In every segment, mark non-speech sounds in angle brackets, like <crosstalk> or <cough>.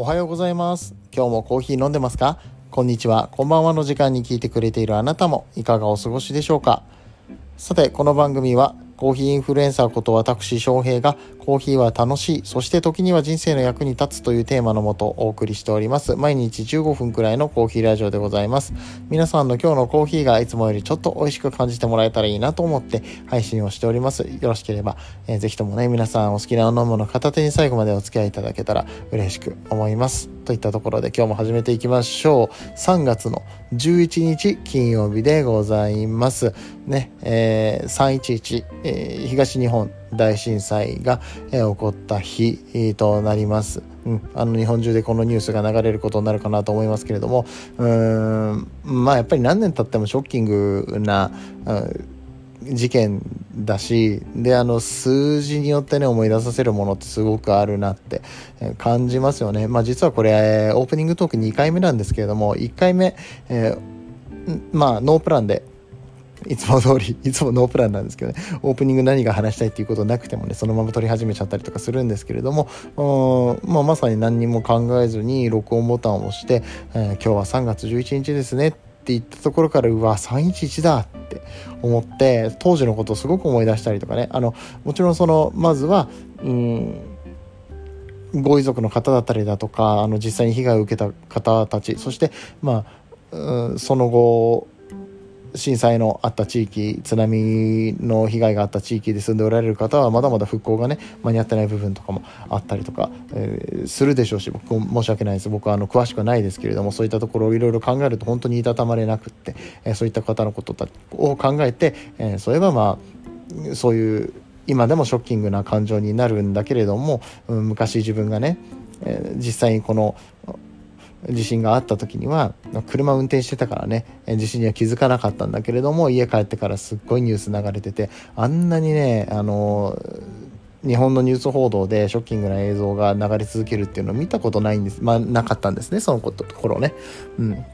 おはようございます。今日もコーヒー飲んでますか？こんにちは。こんばんはの時間に聞いてくれているあなたもいかがお過ごしでしょうか？さてこの番組はコーヒーインフルエンサーこと私翔平がコーヒーは楽しいそして時には人生の役に立つというテーマのもとお送りしております。毎日15分くらいのコーヒーラジオでございます。皆さんの今日のコーヒーがいつもよりちょっと美味しく感じてもらえたらいいなと思って配信をしております。よろしければ、えー、ぜひともね皆さんお好きな飲むの片手に最後までお付き合いいただけたら嬉しく思います。といったところで今日も始めていきましょう。3月の11日金曜日でございますね、えー、311、えー、東日本大震災が、えー、起こった日、えー、となります。うん、あの日本中でこのニュースが流れることになるかなと思いますけれどもうんまあやっぱり何年経ってもショッキングな、事件だしであの数字によってね思い出させるものってすごくあるなって感じますよね。まあ、実はこれオープニングトーク2回目なんですけれども1回目、えー、まあノープランでいつも通り、<laughs> いつもノープランなんですけどね、オープニング何が話したいっていうことなくてもね、そのまま撮り始めちゃったりとかするんですけれども、まあ、まさに何にも考えずに録音ボタンを押して、えー、今日は3月11日ですねっって言ったところから、うわ、311だって思って、当時のことをすごく思い出したりとかね、あの、もちろんその、まずは、うん、ご遺族の方だったりだとか、あの、実際に被害を受けた方たち、そして、まあ、うん、その後、震災のあった地域津波の被害があった地域で住んでおられる方はまだまだ復興がね間に合ってない部分とかもあったりとか、えー、するでしょうし僕申し訳ないです。僕はあの詳しくはないですけれどもそういったところをいろいろ考えると本当にいたたまれなくって、えー、そういった方のことを考えて、えー、そういえばまあそういう今でもショッキングな感情になるんだけれども、うん、昔自分がね、え実際にこの地震があった時には車運転してたからね地震には気づかなかったんだけれども家帰ってからすっごいニュース流れててあんなにねあの日本のニュース報道でショッキングな映像が流れ続けるっていうのを見たことないんです。まあなかったんですねそのことところね。うん。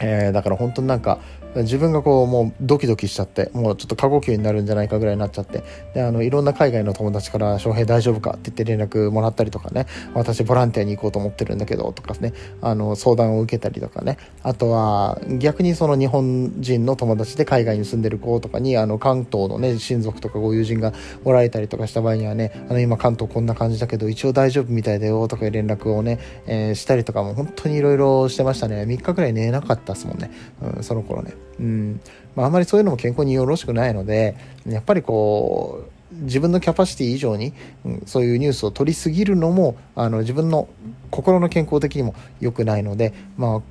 えー、だから本当になんか自分がこうもうドキドキしちゃってもうちょっと過呼吸になるんじゃないかぐらいになっちゃってであのいろんな海外の友達から「翔平大丈夫か?」って言って連絡もらったりとかね私ボランティアに行こうと思ってるんだけどとかね。あの相談を受けたりとかね。あとは逆にその日本人の友達で海外に住んでる子とかにあの関東のね親族とかご友人がおられたりとかした場合にはねあの今関東こんな感じだけど一応大丈夫みたいだよとかいう連絡をね、えー、したりとかも本当にいろいろしてましたね。3日ぐらい寝なかったですもんね、うん、その頃ね。うん。まあ、あまりそういうのも健康によろしくないのでやっぱりこう自分のキャパシティ以上に、うん、そういうニュースを取りすぎるのもあの自分の心の健康的にも良くないので、まあ、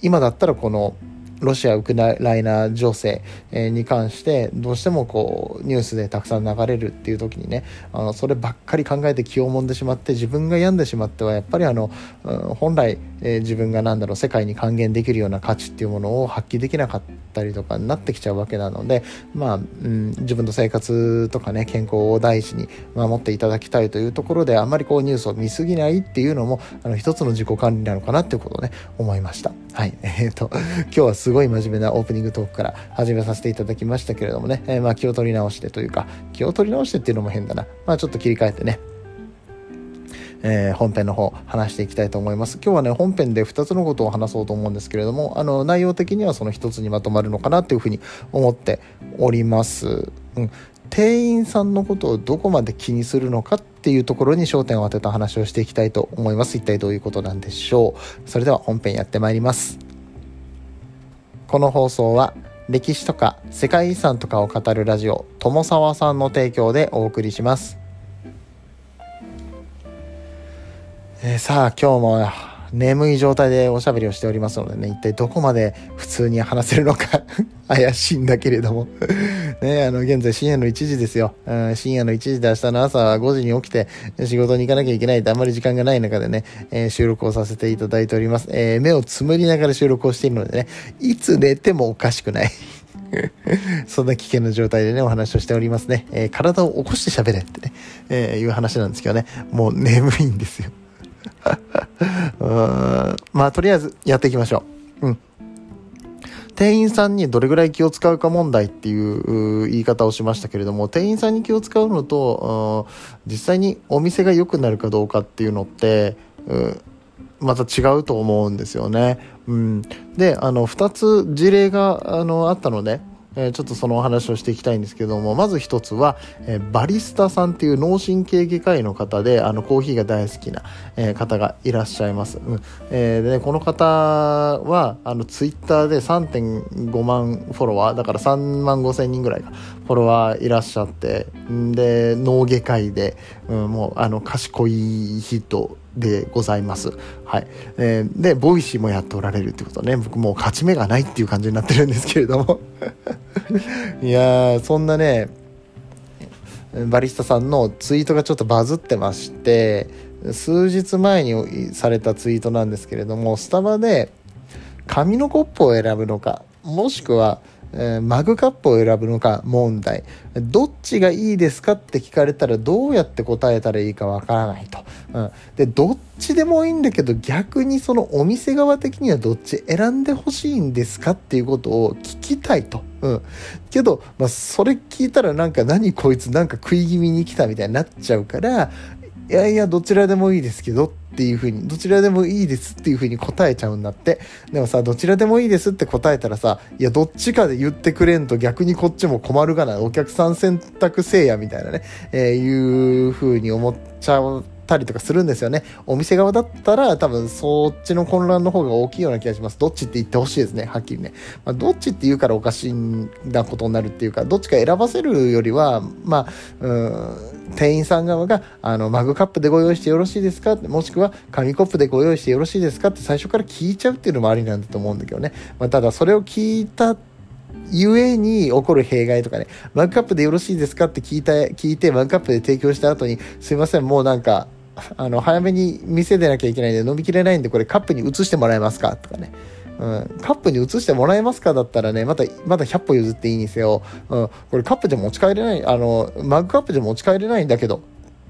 今だったらこのロシア・ウクライナ情勢に関してどうしてもこうニュースでたくさん流れるっていう時にねあのそればっかり考えて気をもんでしまって自分が病んでしまってはやっぱりあの、うん、本来、え、自分が何だろう世界に還元できるような価値っていうものを発揮できなかったりとかになってきちゃうわけなのでまあ、うん、自分の生活とかね健康を大事に守っていただきたいというところであんまりこうニュースを見過ぎないっていうのもあの一つの自己管理なのかなっていうことをね思いました。はい。<laughs> えっ、ー、と、今日はすごい真面目なオープニングトークから始めさせていただきましたけれどもね、えー、まあ気を取り直してというか、気を取り直してっていうのも変だな。まあちょっと切り替えてね、えー、本編の方話していきたいと思います。今日はね、本編で2つのことを話そうと思うんですけれども、あの、内容的にはその1つにまとまるのかなというふうに思っております。うん。店員さんのことをどこまで気にするのかっていうところに焦点を当てた話をしていきたいと思います。一体どういうことなんでしょう。それでは本編やってまいります。この放送は歴史とか世界遺産とかを語るラジオ友沢さんの提供でお送りします。えー、さあ今日も眠い状態でおしゃべりをしておりますのでね、一体どこまで普通に話せるのか <laughs> 怪しいんだけれども <laughs> ね、あの、現在深夜の1時ですよ。うん、深夜の1時で明日の朝5時に起きて仕事に行かなきゃいけないってあんまり時間がない中でね、えー、収録をさせていただいております。えー、目をつむりながら収録をしているのでね、いつ寝てもおかしくない <laughs> そんな危険な状態でね、お話をしておりますね。えー、体を起こして喋れってね、え、いう話なんですけどね、もう眠いんですよ。<laughs> まあ、とりあえずやっていきましょう。うん。店員さんにどれぐらい気を使うか問題っていう言い方をしましたけれども、店員さんに気を使うのと、実際にお店が良くなるかどうかっていうのって、また違うと思うんですよね。うん、であの2つ事例があのあったので、えー、ちょっとそのお話をしていきたいんですけどもまず一つは、えー、バリスタさんっていう脳神経外科医の方であのコーヒーが大好きな、えー、方がいらっしゃいます、うん。え、で、ね、この方はあのツイッターで3.5万フォロワーだから3万5千人ぐらいかフォロワーいらっしゃってで脳外科医で、うん、もうあの賢い人でございます。はい。えー、で、 Voicy もやっておられるってことね、僕もう勝ち目がないっていう感じになってるんですけれども <laughs> いやー、そんなね、バリスタさんのツイートがちょっとバズってまして、数日前にされたツイートなんですけれども、スタバで紙のコップを選ぶのか、もしくは、マグカップを選ぶのか問題。どっちがいいですかって聞かれたらどうやって答えたらいいかわからないと、うん、でどっちでもいいんだけど逆にそのお店側的にはどっち選んでほしいんですかっていうことを聞きたいと、うん、けど、まあ、それ聞いたらなんか何こいつなんか食い気味に来たみたいになっちゃうからいやいやどちらでもいいですけどっていうふうにどちらでもいいですっていうふうに答えちゃうんだって。でもさどちらでもいいですって答えたらさいやどっちかで言ってくれんと逆にこっちも困るがなお客さん選択せいやみたいなね、えー、いうふうに思っちゃうたりとかするんですよね。お店側だったら多分そっちの混乱の方が大きいような気がします。どっちって言ってほしいですね、はっきりね。まあ、どっちって言うからおかしいなことになるっていうか、どっちか選ばせるよりは、まあ、うん店員さん側があのマグカップでご用意してよろしいですか？もしくは紙コップでご用意してよろしいですか？って最初から聞いちゃうっていうのもありなんだと思うんだけどね、まあ、ただそれを聞いたゆえに起こる弊害とかね、マグカップでよろしいですか？って聞いた、聞いて、マグカップで提供した後に、すいません、もうなんか、あの、早めに店出なきゃいけないんで飲みきれないんで、これカップに移してもらえますか？とかね。うん、カップに移してもらえますかだったらね、また、まだ100歩譲っていいんですよ。うん、これカップで持ち帰れない、あの、マグカップで持ち帰れないんだけど、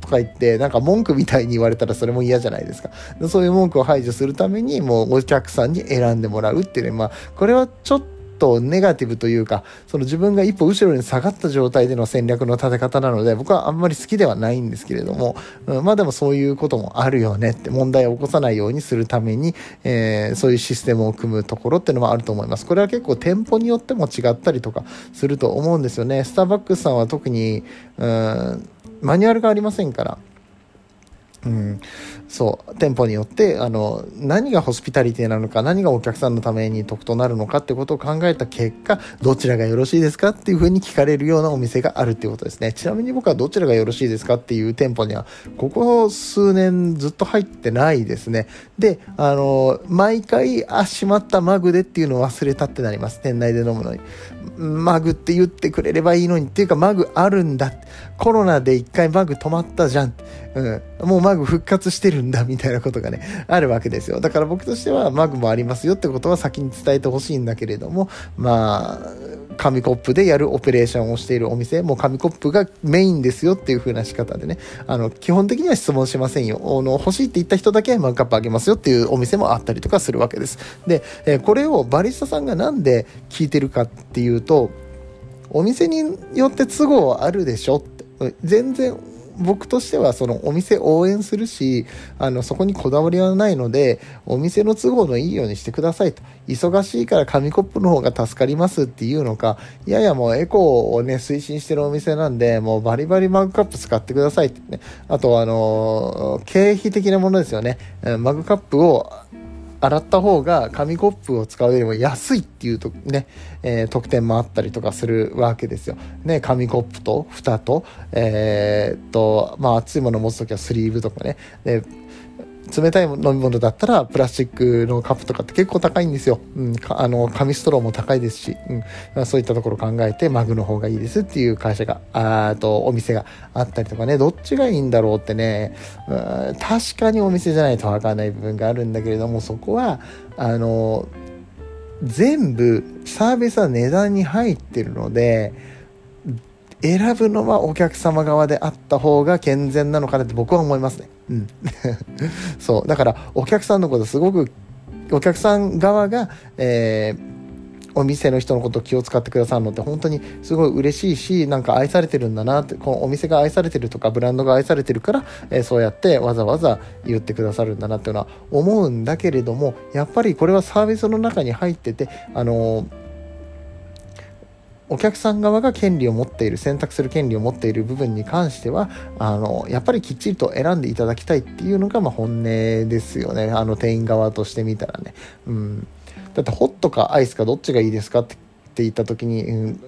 とか言って、なんか文句みたいに言われたらそれも嫌じゃないですか。そういう文句を排除するために、もうお客さんに選んでもらうっていうね、まあ、これはちょっととネガティブというか、その自分が一歩後ろに下がった状態での戦略の立て方なので、僕はあんまり好きではないんですけれども、うん、まあでもそういうこともあるよねって問題を起こさないようにするために、えー、そういうシステムを組むところっていうのもあると思います。これは結構店舗によっても違ったりとかすると思うんですよね。スターバックスさんは特に、うん、マニュアルがありませんから、うん、そう店舗によってあの何がホスピタリティなのか何がお客さんのために得となるのかってことを考えた結果どちらがよろしいですかっていうふうに聞かれるようなお店があるっていうことですね。ちなみに僕はどちらがよろしいですかっていう店舗にはここ数年ずっと入ってないですね。であの毎回あしまったマグでっていうのを忘れたってなります。店内で飲むのに。マグって言ってくれればいいのにっていうかマグあるんだ。コロナで一回マグ止まったじゃん、うん、もうマグ復活してる。んだみたいなことがねあるわけですよ。だから僕としてはマグもありますよってことは先に伝えてほしいんだけれどもまあ紙コップでやるオペレーションをしているお店もう紙コップがメインですよっていう風な仕方でねあの基本的には質問しませんよ。あの欲しいって言った人だけマグカップあげますよっていうお店もあったりとかするわけです。で、えこれをバリスタさんがなんで聞いてるかっていうとお店によって都合はあるでしょって。全然僕としてはそのお店応援するしあのそこにこだわりはないのでお店の都合のいいようにしてくださいと。忙しいから紙コップの方が助かりますっていうのかいやいやもうエコーをね推進してるお店なんでもうバリバリマグカップ使ってくださいってね。あとあの経費的なものですよね。マグカップを洗った方が紙コップを使うよりも安いっていうとね、えー、特典もあったりとかするわけですよ。ね、紙コップと蓋と、えー、っと、まあ熱いものを持つ時はスリーブとかね。で冷たい飲み物だったらプラスチックのカップとかって結構高いんですよ。うん、あの紙ストローも高いですし、うんま、そういったところ考えてマグの方がいいですっていう会社が、あとお店があったりとかね、どっちがいいんだろうってね、うん、確かにお店じゃないとわからない部分があるんだけれども、そこは、あの、全部サービスは値段に入ってるので、選ぶのはお客様側であった方が健全なのかなって僕は思いますね。うん。<laughs> そう。だからお客さんのことすごく、お客さん側が、えーお店の人のことを気を使ってくださるのって本当にすごい嬉しいしなんか愛されてるんだなってこのお店が愛されてるとかブランドが愛されてるから、えー、そうやってわざわざ言ってくださるんだなっていうのは思うんだけれどもやっぱりこれはサービスの中に入っててあのーお客さん側が権利を持っている選択する権利を持っている部分に関してはあのやっぱりきっちりと選んでいただきたいっていうのが、まあ、本音ですよね。あの店員側としてみたらね、うん、だってホットかアイスかどっちがいいですかって言った時に、うん、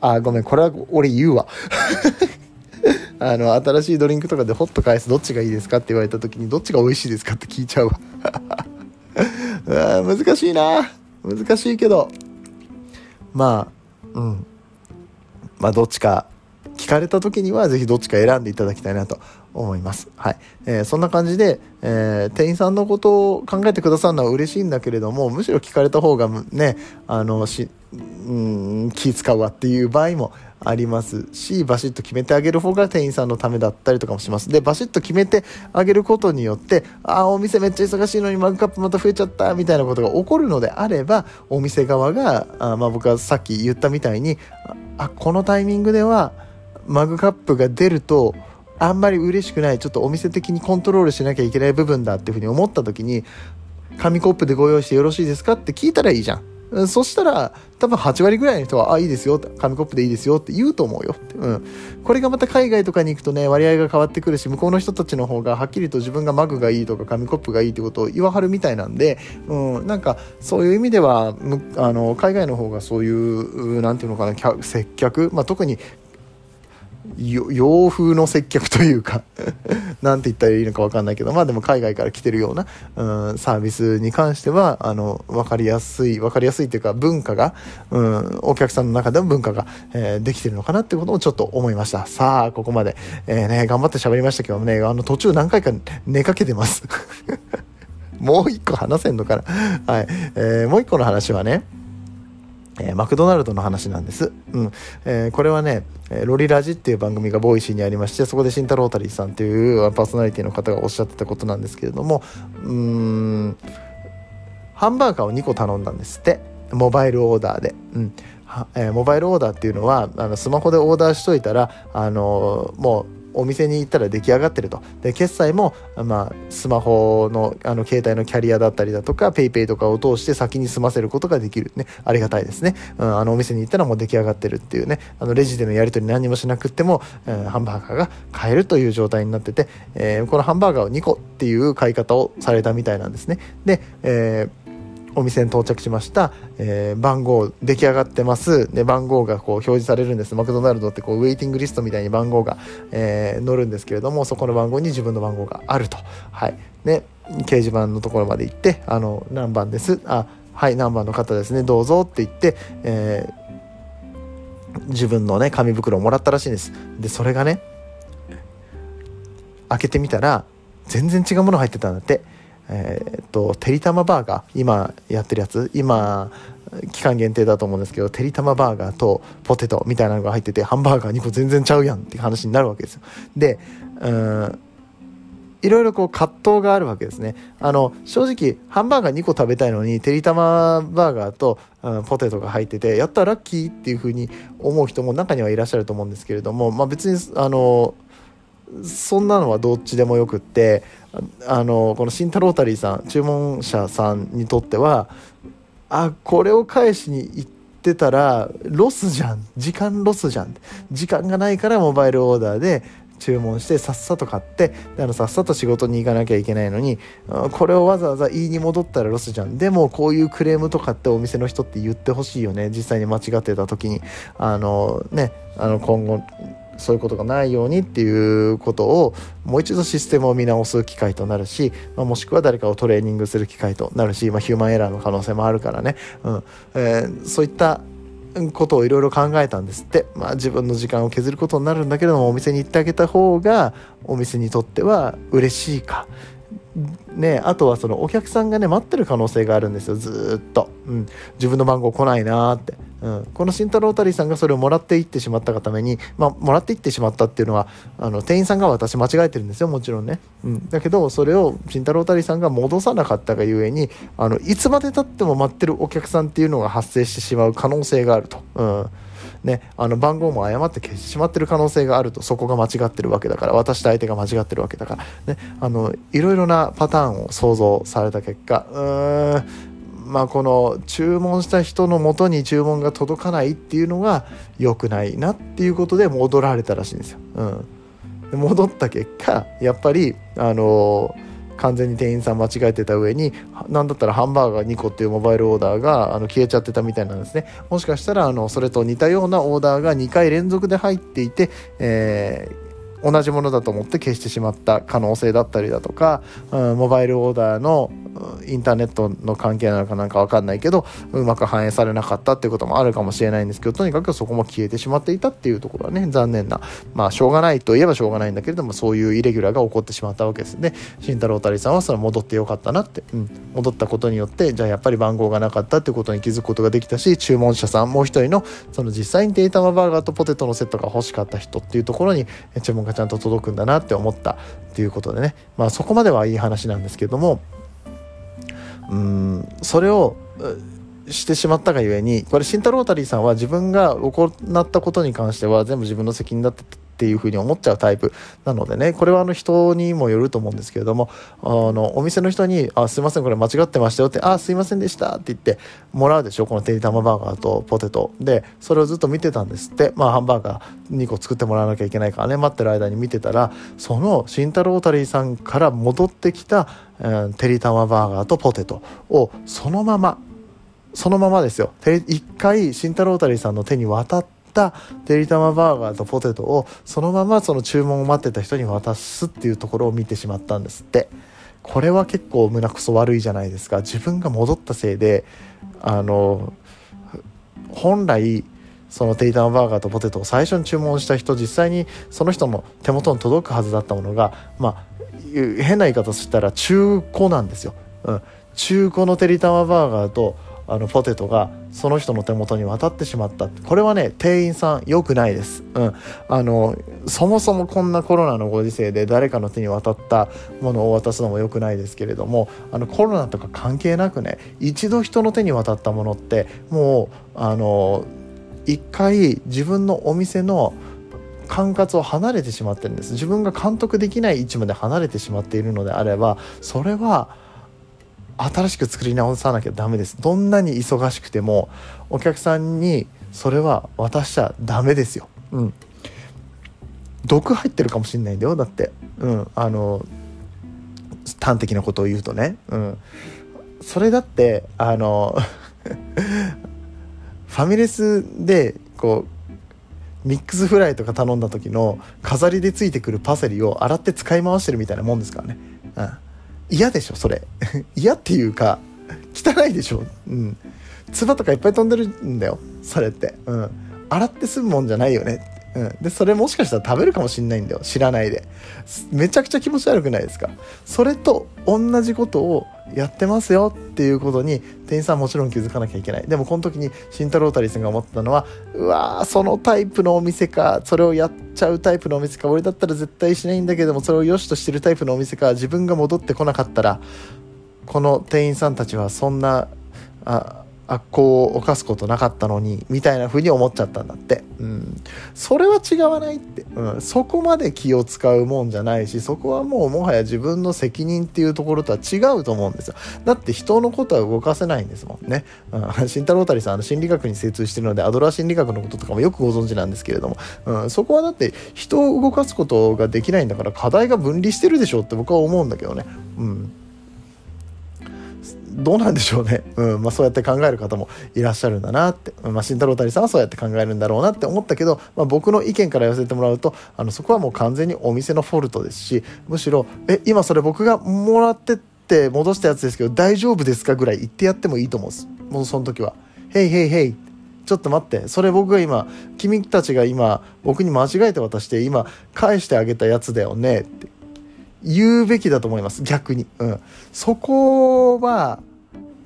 あごめんこれは俺言うわ。<laughs> あの新しいドリンクとかでホットかアイスどっちがいいですかって言われた時にどっちが美味しいですかって聞いちゃうわ。<laughs> 難しいな。難しいけど。まあうんまあどっちか聞かれた時には是非どっちか選んでいただきたいなと思います。はい。えー、そんな感じで、えー、店員さんのことを考えてくださるのは嬉しいんだけれども、むしろ聞かれた方がね、あの、し、うん、気使うわっていう場合もありますし、バシッと決めてあげる方が店員さんのためだったりとかもします。で、バシッと決めてあげることによって、ああ、お店めっちゃ忙しいのにマグカップまた増えちゃったみたいなことが起こるのであれば、お店側が、あまあ僕はさっき言ったみたいに、あ、このタイミングではマグカップが出ると、あんまり嬉しくない、ちょっとお店的にコントロールしなきゃいけない部分だっていうふうに思った時に、紙コップでご用意してよろしいですかって聞いたらいいじゃん。そしたら、多分8割ぐらいの人は、あ、いいですよ、紙コップでいいですよって言うと思うようん。これがまた海外とかに行くとね、割合が変わってくるし、向こうの人たちの方がはっきりと自分がマグがいいとか紙コップがいいってことを言わはるみたいなんで、うん、なんかそういう意味では、あの、海外の方がそういう、なんていうのかな、接客、まあ、特に洋風の接客というか <laughs> なんて言ったらいいのか分かんないけど、まあでも海外から来てるような、うん、サービスに関しては、あの、分かりやすい、分かりやすいっていうか文化が、うん、お客さんの中でも文化が、えー、できてるのかなってことをちょっと思いました。さあ、ここまで、えー、ね、頑張って喋りましたけどね、あの途中何回か寝かけてます <laughs> もう一個話せんのかなはい。えー、もう一個の話はね、えー、マクドナルドの話なんです。うん。えー、これはね、ロリラジっていう番組が Voicy にありまして、そこで慎太郎タリーさんっていうパーソナリティの方がおっしゃってたことなんですけれども、うーん、ハンバーガーを2個頼んだんですって。モバイルオーダーで。うん。えー、モバイルオーダーっていうのは、あのスマホでオーダーしといたら、あのもう、お店に行ったら出来上がってると。で、決済も、まあ、スマホの、あの、携帯のキャリアだったりだとか、PayPay とかを通して先に済ませることができる。ね。ありがたいですね。うん、あの、お店に行ったらもう出来上がってるっていうね、あの、レジでのやり取り何もしなくっても、えー、ハンバーガーが買えるという状態になってて、えー、このハンバーガーを2個っていう買い方をされたみたいなんですね。で、えーお店に到着しました、えー、番号出来上がってます。で番号がこう表示されるんです。マクドナルドってこうウェイティングリストみたいに番号が、えー、載るんですけれどもそこの番号に自分の番号があると。はい。で掲示板のところまで行ってあの何番です。あはい何番の方ですね。どうぞって言って、えー、自分のね紙袋をもらったらしいんです。でそれがね開けてみたら全然違うもの入ってたんだって。えー、っと、てりたまバーガー、今やってるやつ、今、期間限定だと思うんですけど、てりたまバーガーとポテトみたいなのが入ってて、ハンバーガー2個全然ちゃうやんって話になるわけですよ。で、うん、いろいろこう葛藤があるわけですね。あの、正直、ハンバーガー2個食べたいのに、てりたまバーガーと、うん、ポテトが入ってて、やったらラッキーっていう風に思う人も中にはいらっしゃると思うんですけれども、まあ別に、あの、そんなのはどっちでもよくってあのこの慎太郎タリーさん注文者さんにとってはあこれを返しに行ってたらロスじゃん。時間ロスじゃん。時間がないからモバイルオーダーで注文してさっさと買ってあのさっさと仕事に行かなきゃいけないのにこれをわざわざ言いに戻ったらロスじゃん。でもこういうクレームとかってお店の人って言ってほしいよね。実際に間違ってた時に。あのねあの今後そういうことがないようにっていうことをもう一度システムを見直す機会となるし、まあ、もしくは誰かをトレーニングする機会となるし、まあ、ヒューマンエラーの可能性もあるからね、うん。えー、そういったことをいろいろ考えたんですって、まあ、自分の時間を削ることになるんだけどもお店に行ってあげた方がお店にとっては嬉しいか。ね、あとはそのお客さんがね待ってる可能性があるんですよずっと、うん、自分の番号来ないなって。うん、この慎太郎たりさんがそれをもらっていってしまったがために、まあ、もらっていってしまったっていうのはあの店員さんが私間違えてるんですよもちろんね、うん、だけどそれを慎太郎たりさんが戻さなかったがゆえにあのいつまでたっても待ってるお客さんっていうのが発生してしまう可能性があると。うん。ね、あの番号も誤って消してしまってる可能性があるとそこが間違ってるわけだから渡した相手が間違ってるわけだから、ね、あのいろいろなパターンを想像された結果うーんまあ、この注文した人のもとに注文が届かないっていうのが良くないなっていうことで戻られたらしいんですよ。うん、戻った結果やっぱりあのー、完全に店員さん間違えてた上に何だったらハンバーガー2個っていうモバイルオーダーがあの消えちゃってたみたいなんですね。もしかしたらあのそれと似たようなオーダーが2回連続で入っていて、えー同じものだと思って消してしまった可能性だったりだとか、うん、モバイルオーダーのインターネットの関係なのかなんか分かんないけどうまく反映されなかったっていうこともあるかもしれないんですけどとにかくそこも消えてしまっていたっていうところはね残念なまあしょうがないといえばしょうがないんだけれどもそういうイレギュラーが起こってしまったわけですね。慎太郎たりさんはそれ戻ってよかったなって、うん、戻ったことによってじゃあやっぱり番号がなかったってことに気づくことができたし注文者さんもう一人のその実際にデータマバーガーとポテトのセットが欲しかった人っていうところに注文がちゃんと届くんだなって思ったっていうことでね。まあそこまではいい話なんですけどもうんそれをしてしまったがゆえにこれ慎太郎たりさんは自分が行ったことに関しては全部自分の責任だってっていうふうに思っちゃうタイプなのでねこれはあの人にもよると思うんですけれどもあのお店の人に「あすいませんこれ間違ってましたよ」って「あすいませんでした」って言ってもらうでしょこのてりたまバーガーとポテト。でそれをずっと見てたんですって。まあハンバーガー2個作ってもらわなきゃいけないからね待ってる間に見てたらその慎太郎タリーさんから戻ってきた、うん、てりたまバーガーとポテトをそのままそのままですよ。一回慎太郎タリーさんの手に渡ってったてりたまバーガーとポテトをそのままその注文を待ってた人に渡すっていうところを見てしまったんですって。これは結構胸くそ悪いじゃないですか。自分が戻ったせいであの本来そのてりたまバーガーとポテトを最初に注文した人実際にその人の手元に届くはずだったものがまあ変な言い方したら中古なんですよ、うん、中古のてりたまバーガーとあのポテトがその人の手元に渡ってしまった。これはね店員さん良くないです、うん、あのそもそもこんなコロナのご時世で誰かの手に渡ったものを渡すのも良くないですけれどもあのコロナとか関係なくね一度人の手に渡ったものってもうあの一回自分のお店の管轄を離れてしまってるんです。自分が監督できない位置まで離れてしまっているのであればそれは新しく作り直さなきゃダメです。どんなに忙しくてもお客さんにそれは渡しちゃダメですよ。うん。毒入ってるかもしんないんだよ。だって。うん。あの端的なことを言うとね。うん。それだってあの <laughs> ファミレスでこうミックスフライとか頼んだ時の飾りでついてくるパセリを洗って使い回してるみたいなもんですからね。うん。嫌でしょそれ。<laughs> 嫌っていうか汚いでしょ。うん。唾とかいっぱい飛んでるんだよそれって。うん。洗って済むもんじゃないよね。うん、でそれもしかしたら食べるかもしんないんだよ。知らないで。めちゃくちゃ気持ち悪くないですか。それと同じことをやってますよっていうことに店員さんもちろん気づかなきゃいけない。でもこの時に慎太郎たりさんが思ったのはうわーそのタイプのお店か。それをやっちゃうタイプのお店か。俺だったら絶対しないんだけどもそれを良しとしてるタイプのお店か自分が戻ってこなかったらこの店員さんたちはそんなあ悪行を犯すことなかったのにみたいな風に思っちゃったんだって、うん、それは違わないって、うん、そこまで気を使うもんじゃないしそこはもうもはや自分の責任っていうところとは違うと思うんですよ。だって人のことは動かせないんですもんね、うん、慎太郎たりさんあの心理学に精通してるのでアドラー心理学のこととかもよくご存知なんですけれども、うん、そこはだって人を動かすことができないんだから課題が分離してるでしょって僕は思うんだけどね。うん。どうなんでしょうね、うん。まあ、そうやって考える方もいらっしゃるんだなって、まあ、慎太郎谷さんはそうやって考えるんだろうなって思ったけど、まあ、僕の意見から寄せてもらうとあのそこはもう完全にお店のフォルトですしむしろえ今それ僕がもらってって戻したやつですけど大丈夫ですかぐらい言ってやってもいいと思うんです。もうその時は「へいへいへい」ちょっと待って。それ僕が今君たちが今僕に間違えて渡して今返してあげたやつだよねって。言うべきだと思います。逆に、うん、そこは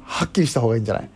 はっきりした方がいいんじゃない？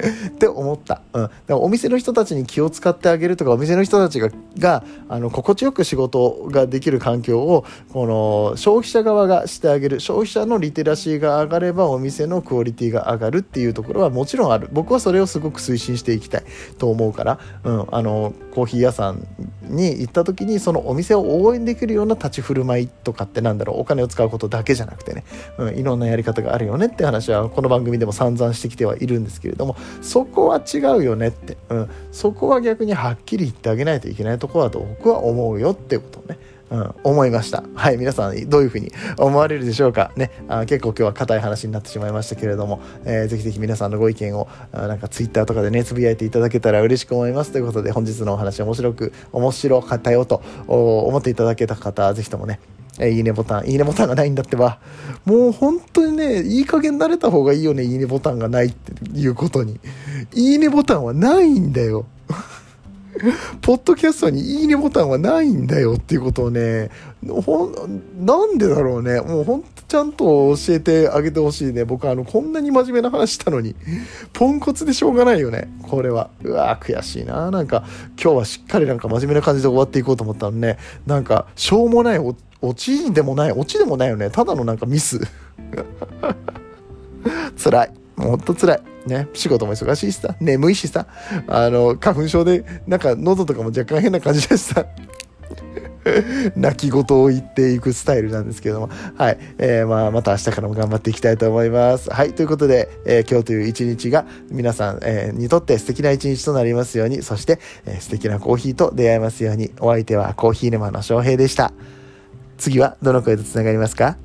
<laughs> って思った。うん。だからお店の人たちに気を使ってあげるとか、お店の人たちが、が、あの、心地よく仕事ができる環境を、この、消費者側がしてあげる。消費者のリテラシーが上がれば、お店のクオリティが上がるっていうところはもちろんある。僕はそれをすごく推進していきたいと思うから、うん、あの、コーヒー屋さんに行った時に、そのお店を応援できるような立ち振る舞いとかってなんだろう、お金を使うことだけじゃなくてね、うん、いろんなやり方があるよねって話は、この番組でも散々してきてはいるんですけれども、そこは違うよねって、うん、そこは逆にはっきり言ってあげないといけないとこだと僕は思うよってことをね、うん、思いました。はい、皆さんどういうふうに思われるでしょうか。ね。あ結構今日は硬い話になってしまいましたけれども、えー、ぜひぜひ皆さんのご意見をあなんかツイッターとかでね、つぶやいていただけたら嬉しく思います。ということで本日のお話面白く、面白かったよと思っていただけた方、ぜひともね、えいいねボタン、いいねボタンがないんだってば、もう本当にね、いい加減慣れた方がいいよね、いいねボタンがないっていうことに。いいねボタンはないんだよ。<laughs> ポッドキャストにいいねボタンはないんだよっていうことをね、ほん、なんでだろうね。もうほんとちゃんと教えてあげてほしいね。僕あの、こんなに真面目な話したのに、ポンコツでしょうがないよね。これは。うわ悔しいな。なんか、今日はしっかりなんか真面目な感じで終わっていこうと思ったのね。なんか、しょうもないオチでもない、オチでもないよね。ただのなんかミス。<laughs> 辛い。もうほんと辛い。ね、仕事も忙しいしさ、眠いしさ、あの、花粉症で、なんか喉とかも若干変な感じでさ、<laughs> 泣き言を言っていくスタイルなんですけども、はい。えー、まあ、また明日からも頑張っていきたいと思います。はい。ということで、えー、今日という一日が皆さん、えー、にとって素敵な一日となりますように、そして、えー、素敵なコーヒーと出会えますように、お相手はコーヒー沼の翔平でした。次はどの声とつながりますか？